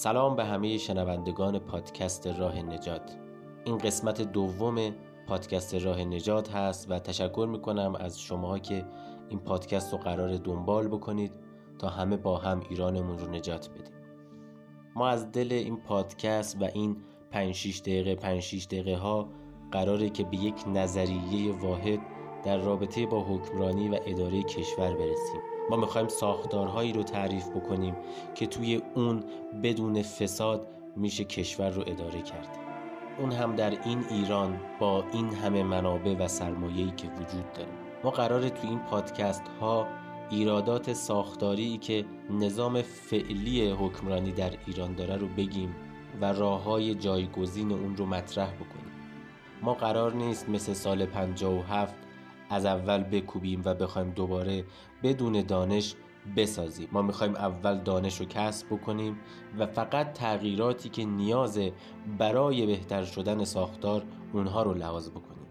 سلام به همه شنوندگان پادکست راه نجات. این قسمت دوم پادکست راه نجات هست و تشکر می‌کنم از شما که این پادکست رو قرار دنبال بکنید تا همه با هم ایرانمون رو نجات بدیم. ما از دل این پادکست و این 5 6 دقیقه 5 6 دقیقه ها قراره که به یک نظریه واحد در رابطه با حکمرانی و اداره کشور برسیم. ما می‌خوایم ساختارهایی رو تعریف بکنیم که توی اون بدون فساد میشه کشور رو اداره کرد. اون هم در این ایران با این همه منابع و سرمایه‌ای که وجود داره. ما قراره تو این پادکست ها ایرادات ساختاری که نظام فعلی حکمرانی در ایران داره رو بگیم و راه های جایگزین اون رو مطرح بکنیم. ما قرار نیست مثل سال 57 از اول بکوبیم و بخوایم دوباره بدون دانش بسازیم. ما می‌خوایم اول دانش رو کسب بکنیم و فقط تغییراتی که نیازه برای بهتر شدن ساختار اونها رو لحاظ بکنیم.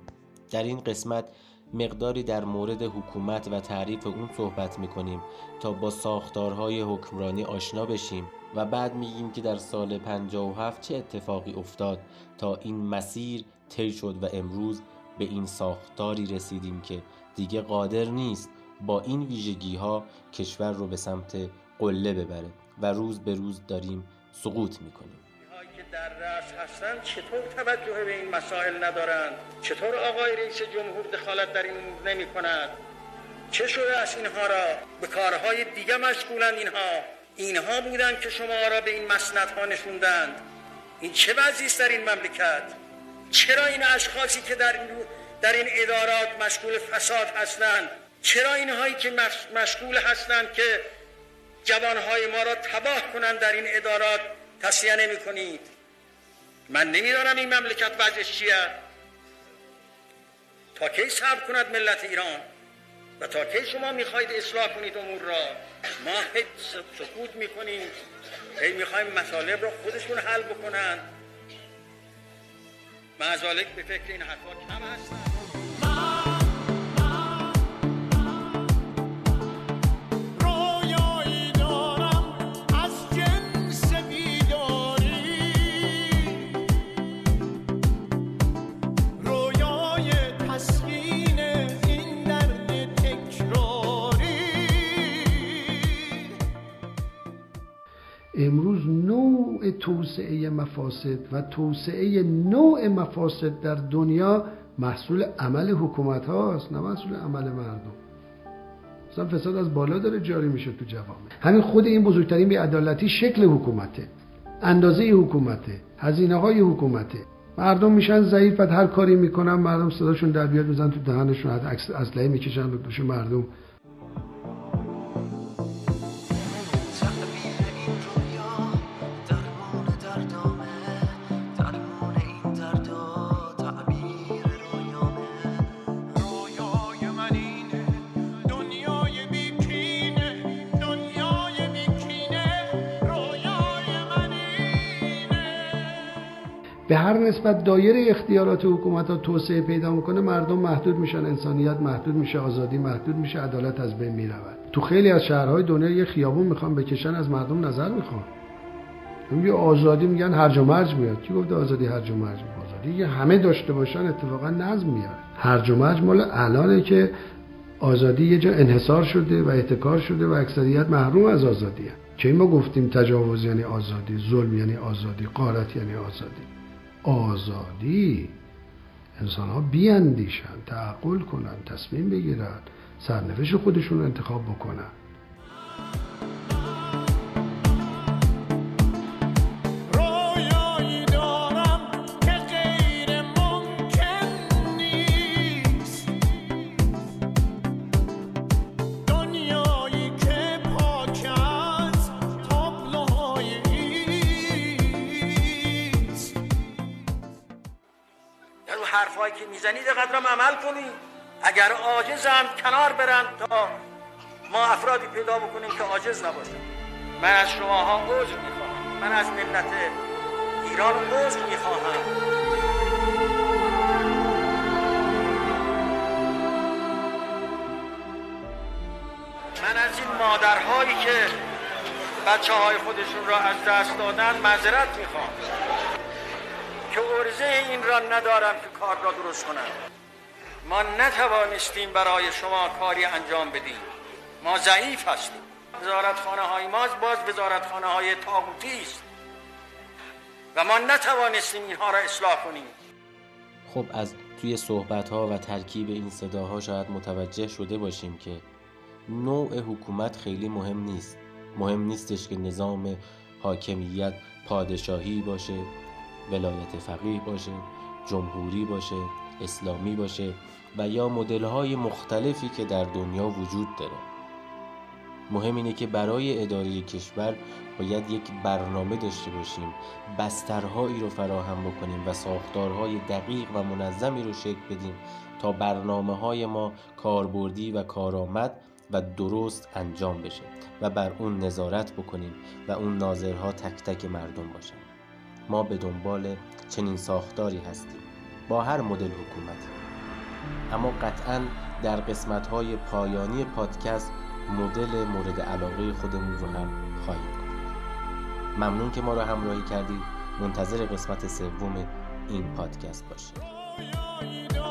در این قسمت مقداری در مورد حکومت و تعریف اون صحبت می‌کنیم تا با ساختارهای حکمرانی آشنا بشیم و بعد میگیم که در سال 57 چه اتفاقی افتاد تا این مسیر طی شد و امروز به این ساختاری رسیدیم که دیگه قادر نیست با این ویژگی ها کشور رو به سمت قله ببره و روز به روز داریم سقوط می‌کنیم. که در رأس هستند چطور توجه به این مسائل ندارند؟ چطور آقای رئیس جمهور دخالت در این امور نمی کند چه شده از اینها را؟ به کارهای دیگه مشغولند اینها. اینها بودند که شما را به این مسندها نشوندند. این چه وضعی است در این مملکت؟ چرا این اشخاصی که در این, در این ادارات مشغول فساد هستند؟ چرا اینهایی که مشغول هستند که جوانهای ما را تباه کنند در این ادارات؟ تصیه نمی کنید من نمی‌دانم این مملکت وضعش چیه. تا کی صبر کند ملت ایران؟ و تا کی شما می‌خواهید اصلاح کنید امور را؟ ما سکوت می‌کنیم. هی می‌خوایم مطالب را خودشون حل بکنند معذالک به فکر این حرفا کم هستن. توسعه مفاسد و توسعه نوع مفاسد در دنیا محصول عمل حکومت هاست نه محصول عمل مردم. مثلا فساد از بالا داره جاری میشه تو جوامع. همین خود این بزرگترین بیعدالتی شکل حکومته اندازه حکومته هزینه های حکومته. مردم میشن ضعیف بعد هر کاری می‌کنن مردم صداشون در بیاد بزن تو دهنشون اسلحه می‌کشن به دوش مردم به هر نسبت دایره اختیارات حکومت ها توسعه پیدا می‌کنه مردم محدود میشن انسانیت محدود میشه آزادی محدود میشه عدالت از بین می‌رود. تو خیلی از شهرهای دنیا یه خیابون می‌خوان بکشن از مردم نظر می‌خوان. میگه آزادی میگن هرج و مرج میاد. کی گفته آزادی هرج و مرج آزادی یه همه داشته باشن اتفاقا نظم میاد هرج و مرج مال الانه که آزادی یه جا انحصار شده و احتکار شده و اکثریت محروم از آزادیه. که ما گفتیم تجاوز یعنی آزادی ظلم یعنی آزادی قارت یعنی آزادی. آزادی انسان ها بیاندیشن تعقل کنن تصمیم بگیرن سرنوشت خودشون انتخاب بکنن. حرفایی که می‌زنید قدرم عمل کنید اگر عاجزم کنار برن تا ما افرادی پیدا بکنیم که عاجز نباشن. من از شماها عذر می‌خواهم. من از ملت ایران عذر می‌خواهم. من از این مادرهایی که بچه های خودشون را از دست دادن معذرت می‌خوام. که ارزه این را ندارم که کار را درست کنم. ما نتوانستیم برای شما کاری انجام بدیم. ما ضعیف هستیم. وزارتخانه های ما باز وزارتخانه های تاغوتی است. و ما نتوانستیم اینها را اصلاح کنیم. خب از توی صحبت ها و ترکیب این صداها شاید متوجه شده باشیم که نوع حکومت خیلی مهم نیست. مهم نیستش که نظام حاکمیت پادشاهی باشه. ولایت فقیه باشه جمهوری باشه اسلامی باشه و یا مدل های مختلفی که در دنیا وجود داره. مهم اینه که برای اداره کشور باید یک برنامه داشته باشیم بسترهایی رو فراهم بکنیم و ساختارهای دقیق و منظمی رو شکل بدیم تا برنامه های ما کاربردی و کارآمد و درست انجام بشه و بر اون نظارت بکنیم و اون ناظرها تک تک مردم باشن. ما به دنبال چنین ساختاری هستیم با هر مدل حکومتی. اما قطعا در قسمت های پایانی پادکست مدل مورد علاقه خودمون رو هم خواهیم ممنون که ما رو همراهی کردید. منتظر قسمت سوم این پادکست باشید.